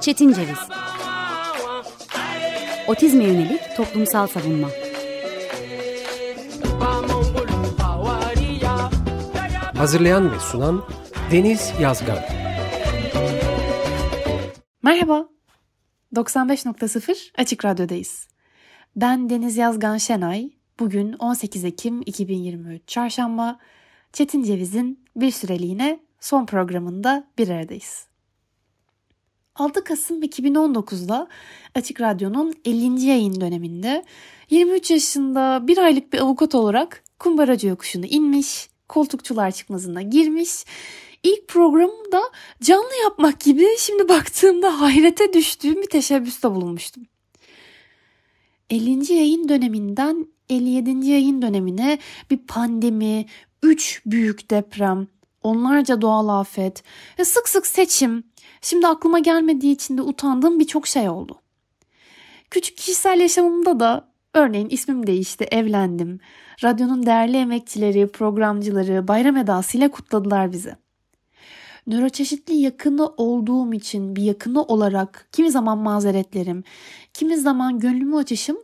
Çetin Ceviz. Otizme yönelik toplumsal savunma. Hazırlayan ve sunan Deniz Yazgan. Merhaba, 95.0 Açık Radyo'dayız. Ben Deniz Yazgan Şenay. Bugün 18 Ekim 2023 Çarşamba. Çetin Ceviz'in bir süreliğine son programında bir aradayız. 6 Kasım 2019'da Açık Radyo'nun 50. yayın döneminde 23 yaşında bir aylık bir avukat olarak kumbaracı yokuşunu inmiş, koltukçular çıkmazına girmiş. İlk programda canlı yapmak gibi şimdi baktığımda hayrete düştüğüm bir teşebbüste bulunmuştum. 50. yayın döneminden 57. yayın dönemine bir pandemi, 3 büyük deprem, onlarca doğal afet ve sık sık seçim. Şimdi aklıma gelmediği için de utandığım birçok şey oldu. Küçük kişisel yaşamımda da örneğin ismim değişti, evlendim. Radyonun değerli emekçileri, programcıları bayram edasıyla kutladılar bizi. Nöroçeşitli yakını olduğum için bir yakını olarak kimi zaman mazeretlerim, kimi zaman gönlümü açışım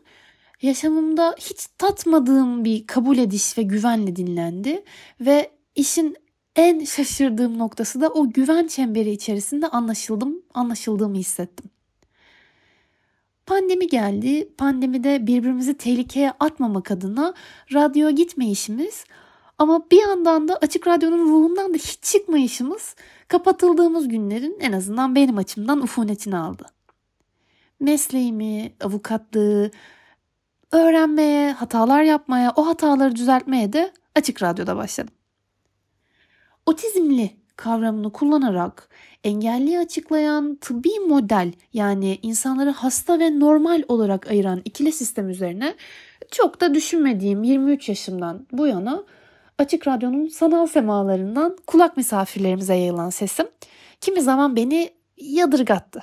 yaşamımda hiç tatmadığım bir kabul ediş ve güvenle dinlendi ve işin en şaşırdığım noktası da o güven çemberi içerisinde anlaşıldım, anlaşıldığımı hissettim. Pandemi geldi. Pandemide birbirimizi tehlikeye atmamak adına radyoya gitmeyişimiz ama bir yandan da açık radyonun ruhundan da hiç çıkmayışımız kapatıldığımız günlerin en azından benim açımdan ufunetini aldı. Mesleğimi, avukatlığı, öğrenmeye, hatalar yapmaya, o hataları düzeltmeye de açık radyoda başladım. Otizmli kavramını kullanarak engelliyi açıklayan tıbbi model yani insanları hasta ve normal olarak ayıran ikili sistem üzerine çok da düşünmediğim 23 yaşımdan bu yana Açık Radyo'nun sanal semalarından kulak misafirlerimize yayılan sesim kimi zaman beni yadırgattı.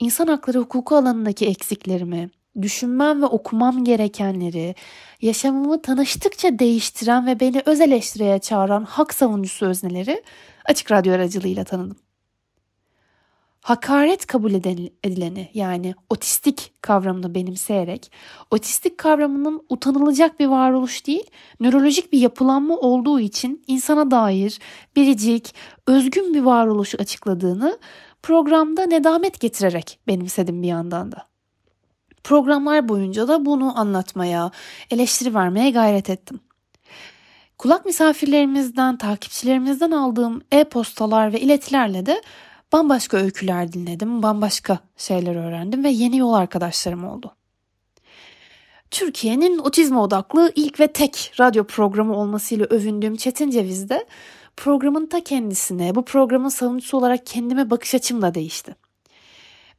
İnsan hakları hukuku alanındaki eksiklerimi, düşünmem ve okumam gerekenleri, yaşamımı tanıştıkça değiştiren ve beni öz eleştiriye çağıran hak savunucusu özneleri Açık Radyo aracılığıyla tanıdım. Hakaret kabul edileni yani otistik kavramını benimseyerek otistik kavramının utanılacak bir varoluş değil, nörolojik bir yapılanma olduğu için insana dair biricik, özgün bir varoluş açıkladığını programda nedamet getirerek benimsedim bir yandan da. Programlar boyunca da bunu anlatmaya, eleştiri vermeye gayret ettim. Kulak misafirlerimizden, takipçilerimizden aldığım e-postalar ve iletilerle de bambaşka öyküler dinledim, bambaşka şeyler öğrendim ve yeni yol arkadaşlarım oldu. Türkiye'nin otizme odaklı ilk ve tek radyo programı olmasıyla övündüğüm Çetin Ceviz'de programın ta kendisine, bu programın savunucusu olarak kendime bakış açım da değişti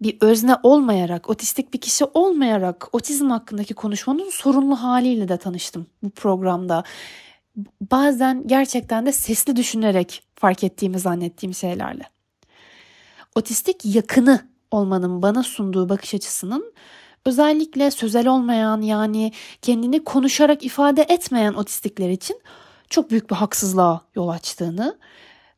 bir özne olmayarak, otistik bir kişi olmayarak otizm hakkındaki konuşmanın sorunlu haliyle de tanıştım bu programda. Bazen gerçekten de sesli düşünerek fark ettiğimi zannettiğim şeylerle. Otistik yakını olmanın bana sunduğu bakış açısının özellikle sözel olmayan yani kendini konuşarak ifade etmeyen otistikler için çok büyük bir haksızlığa yol açtığını,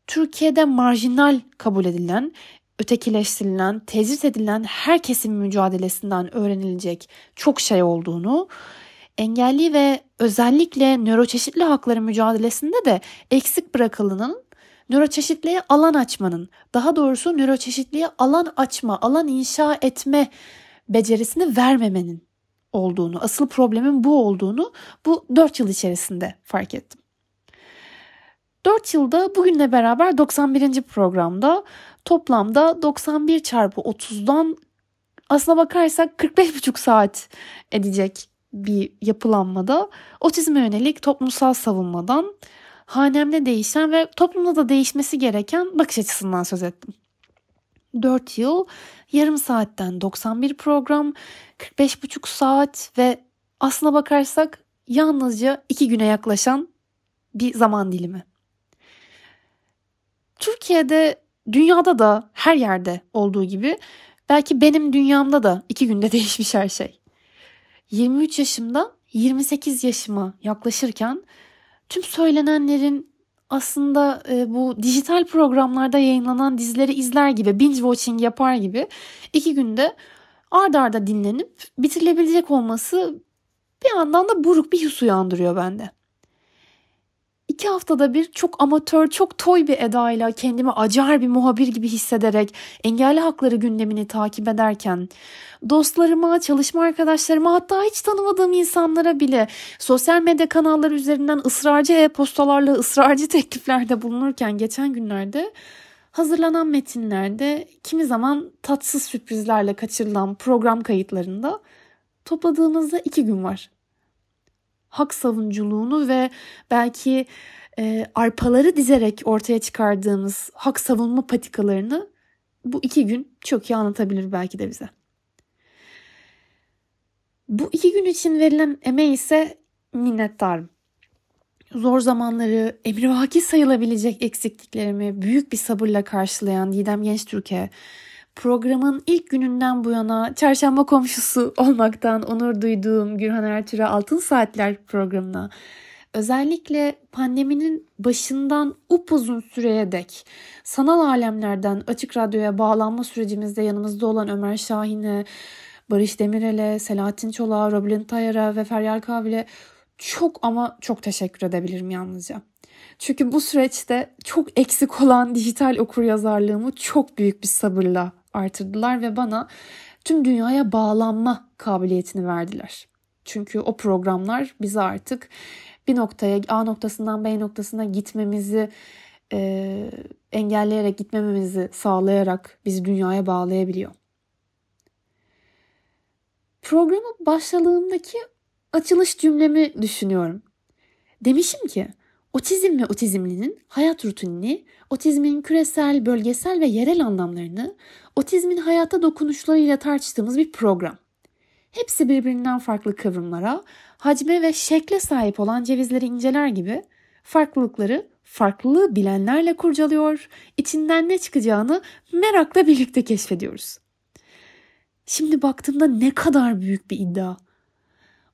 Türkiye'de marjinal kabul edilen ötekileştirilen, tecrit edilen herkesin mücadelesinden öğrenilecek çok şey olduğunu, engelli ve özellikle nöroçeşitli hakları mücadelesinde de eksik bırakılının nöroçeşitliğe alan açmanın, daha doğrusu nöroçeşitliğe alan açma, alan inşa etme becerisini vermemenin olduğunu, asıl problemin bu olduğunu bu 4 yıl içerisinde fark ettim. 4 yılda bugünle beraber 91. programda toplamda 91 çarpı 30'dan aslına bakarsak 45,5 saat edecek bir yapılanmada otizme yönelik toplumsal savunmadan hanemde değişen ve toplumda da değişmesi gereken bakış açısından söz ettim. 4 yıl, yarım saatten 91 program, 45,5 saat ve aslına bakarsak yalnızca 2 güne yaklaşan bir zaman dilimi. Türkiye'de dünyada da her yerde olduğu gibi belki benim dünyamda da iki günde değişmiş her şey. 23 yaşımda 28 yaşıma yaklaşırken tüm söylenenlerin aslında e, bu dijital programlarda yayınlanan dizileri izler gibi binge watching yapar gibi iki günde ard arda dinlenip bitirilebilecek olması bir yandan da buruk bir his uyandırıyor bende iki haftada bir çok amatör, çok toy bir edayla kendimi acar bir muhabir gibi hissederek engelli hakları gündemini takip ederken dostlarıma, çalışma arkadaşlarıma hatta hiç tanımadığım insanlara bile sosyal medya kanalları üzerinden ısrarcı e-postalarla ısrarcı tekliflerde bulunurken geçen günlerde hazırlanan metinlerde kimi zaman tatsız sürprizlerle kaçırılan program kayıtlarında topladığımızda iki gün var hak savunculuğunu ve belki e, arpaları dizerek ortaya çıkardığımız hak savunma patikalarını bu iki gün çok iyi anlatabilir belki de bize. Bu iki gün için verilen emeği ise minnettarım. Zor zamanları, emrivaki sayılabilecek eksikliklerimi büyük bir sabırla karşılayan Didem Genç Türkiye programın ilk gününden bu yana çarşamba komşusu olmaktan onur duyduğum Gürhan Ertürk'e Altın Saatler programına özellikle pandeminin başından upuzun süreye dek sanal alemlerden açık radyoya bağlanma sürecimizde yanımızda olan Ömer Şahin'e, Barış Demirel'e, Selahattin Çolak'a, Robin Tayar'a ve Feryal Kavil'e çok ama çok teşekkür edebilirim yalnızca. Çünkü bu süreçte çok eksik olan dijital okur yazarlığımı çok büyük bir sabırla artırdılar ve bana tüm dünyaya bağlanma kabiliyetini verdiler. Çünkü o programlar bize artık bir noktaya A noktasından B noktasına gitmemizi e, engelleyerek gitmememizi sağlayarak bizi dünyaya bağlayabiliyor. Programa başladığımdaki açılış cümlemi düşünüyorum. Demişim ki otizm ve otizmlinin hayat rutinini, otizmin küresel, bölgesel ve yerel anlamlarını, otizmin hayata dokunuşlarıyla tartıştığımız bir program. Hepsi birbirinden farklı kıvrımlara, hacme ve şekle sahip olan cevizleri inceler gibi farklılıkları farklı bilenlerle kurcalıyor, içinden ne çıkacağını merakla birlikte keşfediyoruz. Şimdi baktığımda ne kadar büyük bir iddia.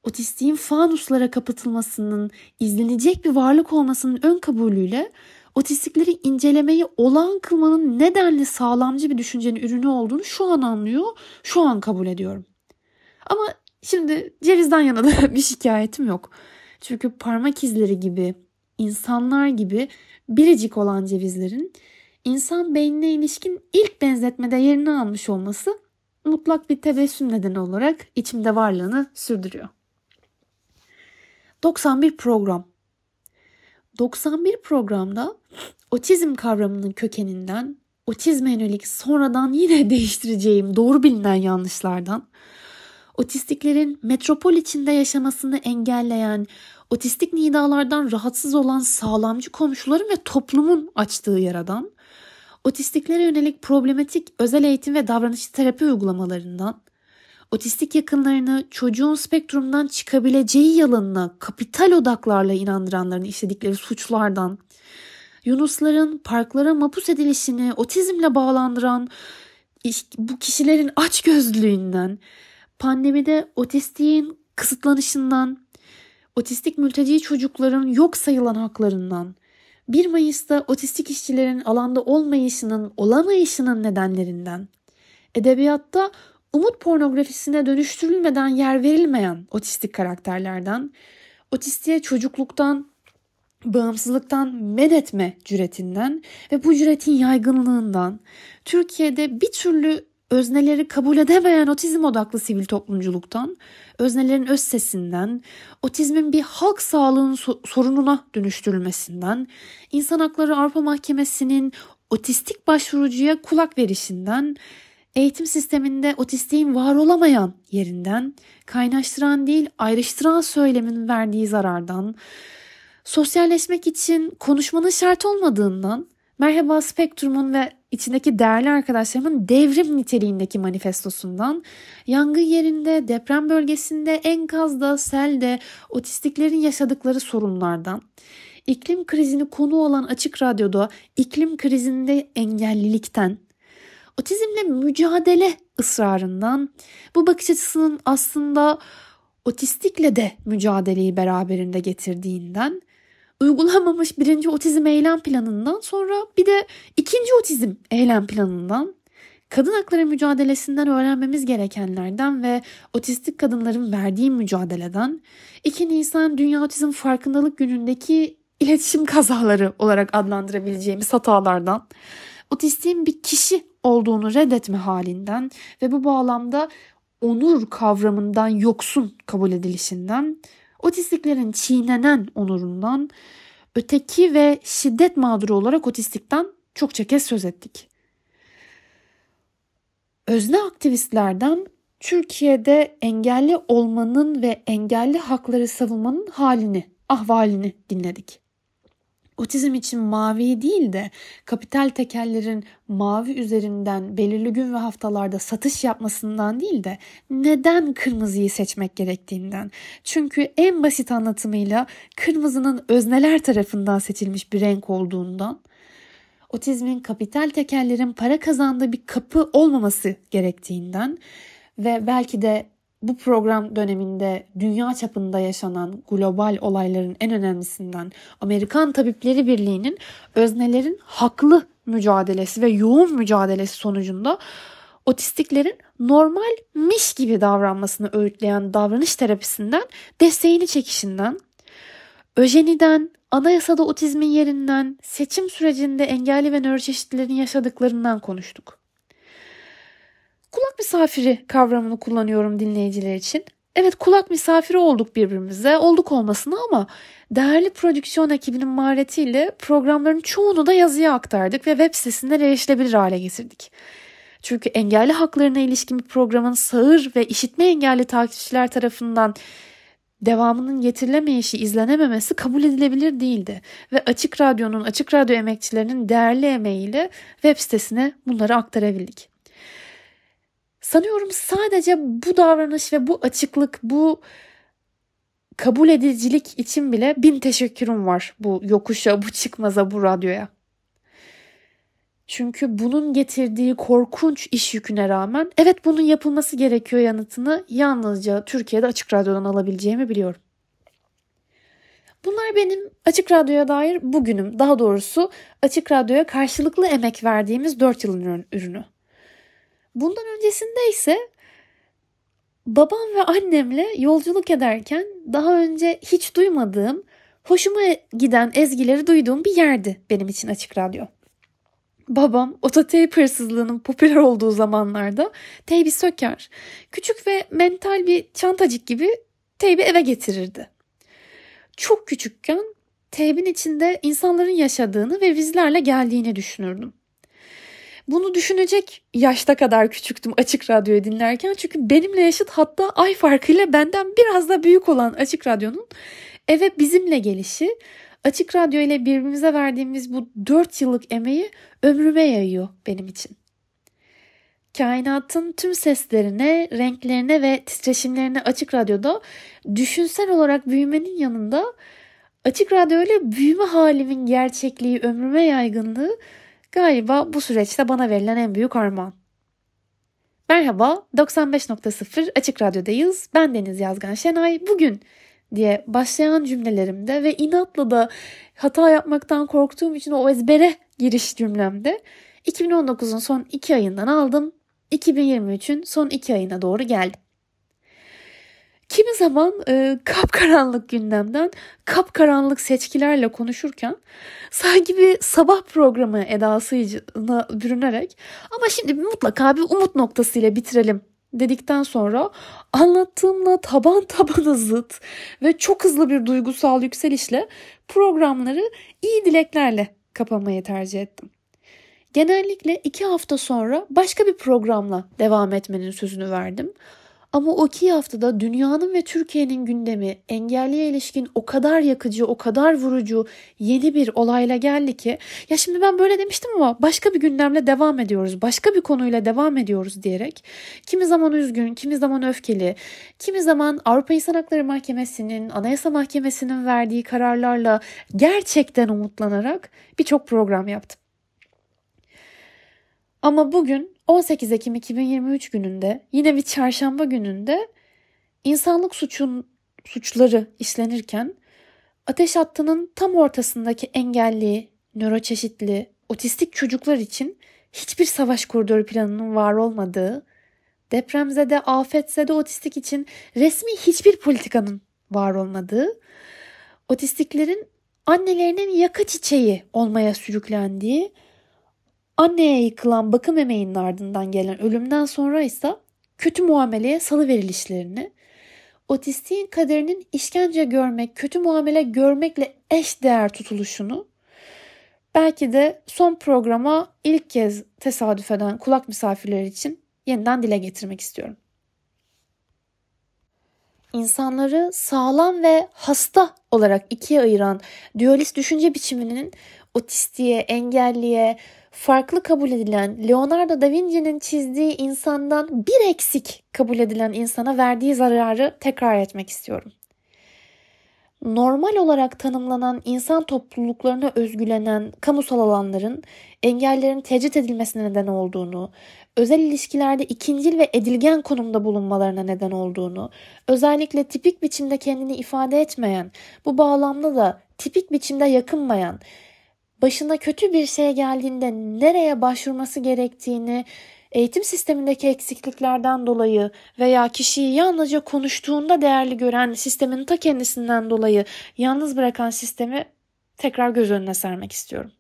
Otistiğin fanuslara kapatılmasının, izlenecek bir varlık olmasının ön kabulüyle otistikleri incelemeyi olağan kılmanın nedenli sağlamcı bir düşüncenin ürünü olduğunu şu an anlıyor, şu an kabul ediyorum. Ama şimdi cevizden yana da bir şikayetim yok. Çünkü parmak izleri gibi, insanlar gibi biricik olan cevizlerin insan beynine ilişkin ilk benzetmede yerini almış olması mutlak bir tebessüm nedeni olarak içimde varlığını sürdürüyor. 91 program. 91 programda otizm kavramının kökeninden, otizme yönelik sonradan yine değiştireceğim doğru bilinen yanlışlardan, otistiklerin metropol içinde yaşamasını engelleyen, otistik nidalardan rahatsız olan sağlamcı komşuların ve toplumun açtığı yaradan, otistiklere yönelik problematik özel eğitim ve davranışçı terapi uygulamalarından, otistik yakınlarını çocuğun spektrumdan çıkabileceği yalanına kapital odaklarla inandıranların işledikleri suçlardan, Yunusların parklara mapus edilişini otizmle bağlandıran bu kişilerin açgözlülüğünden, pandemide otistiğin kısıtlanışından, otistik mülteci çocukların yok sayılan haklarından, 1 Mayıs'ta otistik işçilerin alanda olmayışının, olamayışının nedenlerinden, edebiyatta umut pornografisine dönüştürülmeden yer verilmeyen otistik karakterlerden, otistiğe çocukluktan, bağımsızlıktan men etme cüretinden ve bu cüretin yaygınlığından Türkiye'de bir türlü özneleri kabul edemeyen otizm odaklı sivil toplumculuktan, öznelerin öz sesinden, otizmin bir halk sağlığının sorununa dönüştürülmesinden, İnsan Hakları Avrupa Mahkemesi'nin otistik başvurucuya kulak verişinden, eğitim sisteminde otistiğin var olamayan yerinden, kaynaştıran değil ayrıştıran söylemin verdiği zarardan, sosyalleşmek için konuşmanın şart olmadığından, Merhaba Spektrum'un ve içindeki değerli arkadaşlarımın devrim niteliğindeki manifestosundan, yangın yerinde, deprem bölgesinde, enkazda, selde, otistiklerin yaşadıkları sorunlardan, iklim krizini konu olan Açık Radyo'da iklim krizinde engellilikten, otizmle mücadele ısrarından, bu bakış açısının aslında otistikle de mücadeleyi beraberinde getirdiğinden, uygulanmamış birinci otizm eylem planından sonra bir de ikinci otizm eylem planından kadın hakları mücadelesinden öğrenmemiz gerekenlerden ve otistik kadınların verdiği mücadeleden 2 Nisan Dünya Otizm Farkındalık Günü'ndeki iletişim kazaları olarak adlandırabileceğimiz hatalardan, otistiğin bir kişi olduğunu reddetme halinden ve bu bağlamda onur kavramından yoksun kabul edilişinden, otistiklerin çiğnenen onurundan, öteki ve şiddet mağduru olarak otistikten çokça kez söz ettik. Özne aktivistlerden Türkiye'de engelli olmanın ve engelli hakları savunmanın halini, ahvalini dinledik otizm için mavi değil de kapital tekellerin mavi üzerinden belirli gün ve haftalarda satış yapmasından değil de neden kırmızıyı seçmek gerektiğinden. Çünkü en basit anlatımıyla kırmızının özneler tarafından seçilmiş bir renk olduğundan otizmin kapital tekellerin para kazandığı bir kapı olmaması gerektiğinden ve belki de bu program döneminde dünya çapında yaşanan global olayların en önemlisinden Amerikan Tabipleri Birliği'nin öznelerin haklı mücadelesi ve yoğun mücadelesi sonucunda otistiklerin normalmiş gibi davranmasını öğütleyen davranış terapisinden desteğini çekişinden, öjeniden, anayasada otizmin yerinden, seçim sürecinde engelli ve nöroçeşitlilerin yaşadıklarından konuştuk. Kulak misafiri kavramını kullanıyorum dinleyiciler için. Evet kulak misafiri olduk birbirimize, olduk olmasına ama değerli prodüksiyon ekibinin maharetiyle programların çoğunu da yazıya aktardık ve web sitesinden erişilebilir hale getirdik. Çünkü engelli haklarına ilişkin bir programın sağır ve işitme engelli takipçiler tarafından devamının getirilemeyişi, izlenememesi kabul edilebilir değildi. Ve Açık Radyo'nun, Açık Radyo emekçilerinin değerli emeğiyle web sitesine bunları aktarabildik. Sanıyorum sadece bu davranış ve bu açıklık, bu kabul edicilik için bile bin teşekkürüm var bu yokuşa, bu çıkmaza, bu radyoya. Çünkü bunun getirdiği korkunç iş yüküne rağmen evet bunun yapılması gerekiyor yanıtını yalnızca Türkiye'de Açık Radyo'dan alabileceğimi biliyorum. Bunlar benim Açık Radyo'ya dair bugünüm. Daha doğrusu Açık Radyo'ya karşılıklı emek verdiğimiz 4 yılın ürünü. Bundan öncesinde ise babam ve annemle yolculuk ederken daha önce hiç duymadığım, hoşuma giden ezgileri duyduğum bir yerdi benim için Açık Radyo. Babam ototeyp hırsızlığının popüler olduğu zamanlarda teybi söker. Küçük ve mental bir çantacık gibi teybi eve getirirdi. Çok küçükken teybin içinde insanların yaşadığını ve vizlerle geldiğini düşünürdüm. Bunu düşünecek yaşta kadar küçüktüm açık radyoyu dinlerken. Çünkü benimle yaşıt hatta ay farkıyla benden biraz da büyük olan açık radyonun eve bizimle gelişi açık radyo ile birbirimize verdiğimiz bu 4 yıllık emeği ömrüme yayıyor benim için. Kainatın tüm seslerine, renklerine ve titreşimlerine açık radyoda düşünsel olarak büyümenin yanında açık radyo ile büyüme halimin gerçekliği, ömrüme yaygınlığı Galiba bu süreçte bana verilen en büyük armağan. Merhaba, 95.0 Açık Radyo'dayız. Ben Deniz Yazgan Şenay. Bugün diye başlayan cümlelerimde ve inatla da hata yapmaktan korktuğum için o ezbere giriş cümlemde 2019'un son 2 ayından aldım. 2023'ün son 2 ayına doğru geldim. Kimi zaman e, kapkaranlık gündemden kapkaranlık seçkilerle konuşurken sanki bir sabah programı edasına bürünerek ama şimdi mutlaka bir umut noktasıyla bitirelim dedikten sonra anlattığımla taban tabana zıt ve çok hızlı bir duygusal yükselişle programları iyi dileklerle kapamayı tercih ettim. Genellikle iki hafta sonra başka bir programla devam etmenin sözünü verdim. Ama o iki haftada dünyanın ve Türkiye'nin gündemi engelliye ilişkin o kadar yakıcı, o kadar vurucu yeni bir olayla geldi ki ya şimdi ben böyle demiştim ama başka bir gündemle devam ediyoruz, başka bir konuyla devam ediyoruz diyerek kimi zaman üzgün, kimi zaman öfkeli, kimi zaman Avrupa İnsan Hakları Mahkemesi'nin, Anayasa Mahkemesi'nin verdiği kararlarla gerçekten umutlanarak birçok program yaptım. Ama bugün 18 Ekim 2023 gününde yine bir çarşamba gününde insanlık suçun suçları işlenirken ateş hattının tam ortasındaki engelli, nöroçeşitli, otistik çocuklar için hiçbir savaş koridoru planının var olmadığı, depremzede, afetzede otistik için resmi hiçbir politikanın var olmadığı, otistiklerin annelerinin yaka çiçeği olmaya sürüklendiği, anneye yıkılan bakım emeğinin ardından gelen ölümden sonra ise kötü muameleye salı verilişlerini, otistiğin kaderinin işkence görmek, kötü muamele görmekle eş değer tutuluşunu, belki de son programa ilk kez tesadüf eden kulak misafirleri için yeniden dile getirmek istiyorum. İnsanları sağlam ve hasta olarak ikiye ayıran dualist düşünce biçiminin otistiğe, engelliye, farklı kabul edilen Leonardo da Vinci'nin çizdiği insandan bir eksik kabul edilen insana verdiği zararı tekrar etmek istiyorum. Normal olarak tanımlanan insan topluluklarına özgülenen kamusal alanların engellerin tecrit edilmesine neden olduğunu, özel ilişkilerde ikincil ve edilgen konumda bulunmalarına neden olduğunu, özellikle tipik biçimde kendini ifade etmeyen, bu bağlamda da tipik biçimde yakınmayan, başına kötü bir şey geldiğinde nereye başvurması gerektiğini, eğitim sistemindeki eksikliklerden dolayı veya kişiyi yalnızca konuştuğunda değerli gören sistemin ta kendisinden dolayı yalnız bırakan sistemi tekrar göz önüne sermek istiyorum.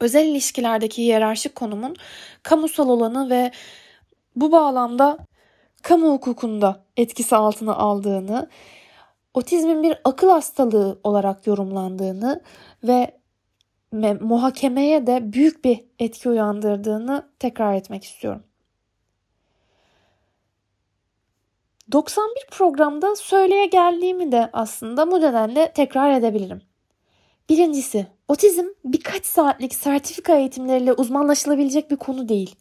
Özel ilişkilerdeki hiyerarşik konumun kamusal olanı ve bu bağlamda kamu hukukunda etkisi altına aldığını, otizmin bir akıl hastalığı olarak yorumlandığını ve muhakemeye de büyük bir etki uyandırdığını tekrar etmek istiyorum. 91 programda söyleye geldiğimi de aslında bu nedenle tekrar edebilirim. Birincisi, otizm birkaç saatlik sertifika eğitimleriyle uzmanlaşılabilecek bir konu değil.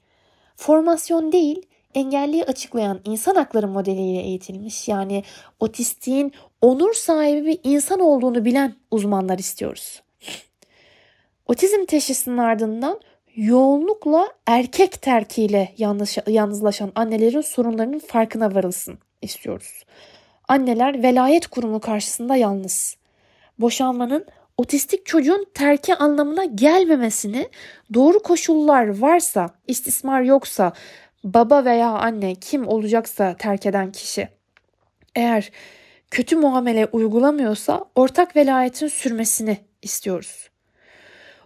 Formasyon değil, engelliyi açıklayan insan hakları modeliyle eğitilmiş yani otistiğin onur sahibi bir insan olduğunu bilen uzmanlar istiyoruz. Otizm teşhisinin ardından yoğunlukla erkek terkiyle yalnız, yalnızlaşan annelerin sorunlarının farkına varılsın istiyoruz. Anneler velayet kurumu karşısında yalnız. Boşanmanın otistik çocuğun terki anlamına gelmemesini, doğru koşullar varsa, istismar yoksa, baba veya anne kim olacaksa terk eden kişi eğer kötü muamele uygulamıyorsa ortak velayetin sürmesini istiyoruz.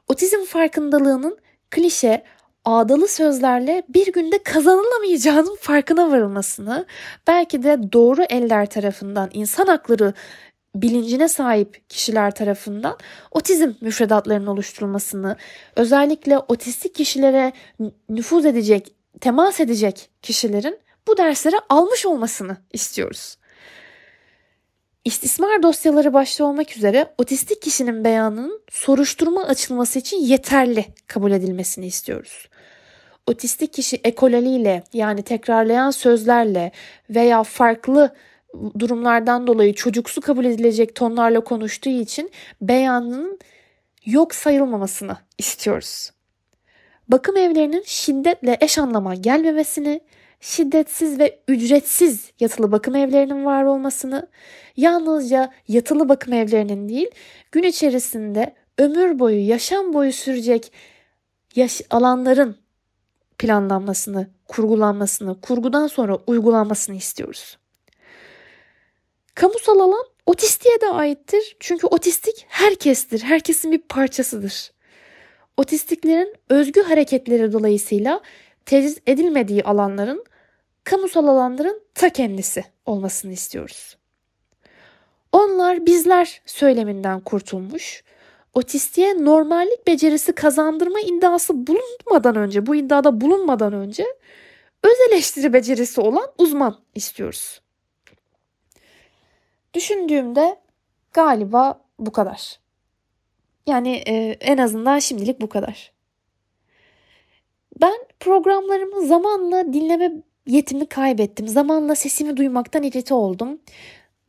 Otizm farkındalığının klişe, ağdalı sözlerle bir günde kazanılamayacağının farkına varılmasını, belki de doğru eller tarafından insan hakları bilincine sahip kişiler tarafından otizm müfredatlarının oluşturulmasını, özellikle otistik kişilere nüfuz edecek, temas edecek kişilerin bu dersleri almış olmasını istiyoruz. İstismar dosyaları başta olmak üzere otistik kişinin beyanının soruşturma açılması için yeterli kabul edilmesini istiyoruz. Otistik kişi ekolaliyle yani tekrarlayan sözlerle veya farklı durumlardan dolayı çocuksu kabul edilecek tonlarla konuştuğu için beyanının yok sayılmamasını istiyoruz. Bakım evlerinin şiddetle eş anlama gelmemesini, şiddetsiz ve ücretsiz yatılı bakım evlerinin var olmasını, yalnızca yatılı bakım evlerinin değil, gün içerisinde ömür boyu, yaşam boyu sürecek yaş alanların planlanmasını, kurgulanmasını, kurgudan sonra uygulanmasını istiyoruz. Kamusal alan otistiğe de aittir. Çünkü otistik herkestir, herkesin bir parçasıdır. Otistiklerin özgü hareketleri dolayısıyla tecrit edilmediği alanların kamusal alanların ta kendisi olmasını istiyoruz. Onlar bizler söyleminden kurtulmuş, otistiğe normallik becerisi kazandırma iddiası bulunmadan önce, bu iddiada bulunmadan önce öz eleştiri becerisi olan uzman istiyoruz. Düşündüğümde galiba bu kadar. Yani e, en azından şimdilik bu kadar. Ben programlarımı zamanla dinleme yetimi kaybettim. Zamanla sesimi duymaktan irite oldum.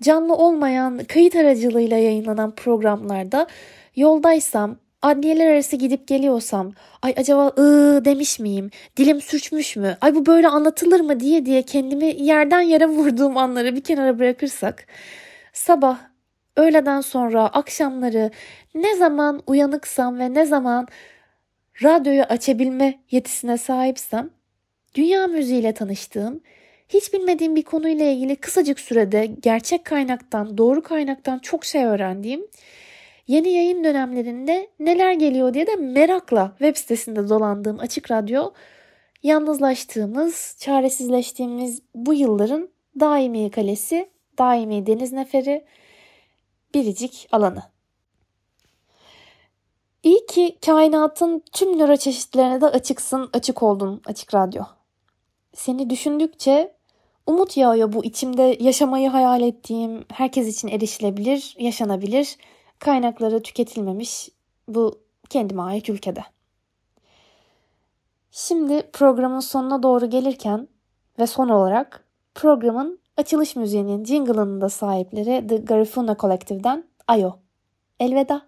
Canlı olmayan kayıt aracılığıyla yayınlanan programlarda yoldaysam, adliyeler arası gidip geliyorsam, ay acaba ıı demiş miyim, dilim sürçmüş mü, ay bu böyle anlatılır mı diye diye kendimi yerden yere vurduğum anları bir kenara bırakırsak, sabah öğleden sonra, akşamları ne zaman uyanıksam ve ne zaman radyoyu açabilme yetisine sahipsem dünya müziğiyle tanıştığım, hiç bilmediğim bir konuyla ilgili kısacık sürede gerçek kaynaktan, doğru kaynaktan çok şey öğrendiğim, yeni yayın dönemlerinde neler geliyor diye de merakla web sitesinde dolandığım Açık Radyo, yalnızlaştığımız, çaresizleştiğimiz bu yılların daimi kalesi, daimi deniz neferi, biricik alanı. İyi ki kainatın tüm nöro çeşitlerine de açıksın, açık oldun Açık Radyo. Seni düşündükçe umut yağıyor bu içimde yaşamayı hayal ettiğim, herkes için erişilebilir, yaşanabilir, kaynakları tüketilmemiş bu kendime ait ülkede. Şimdi programın sonuna doğru gelirken ve son olarak programın açılış müziğinin jingle'ının da sahipleri The Garifuna Collective'den Ayo. Elveda.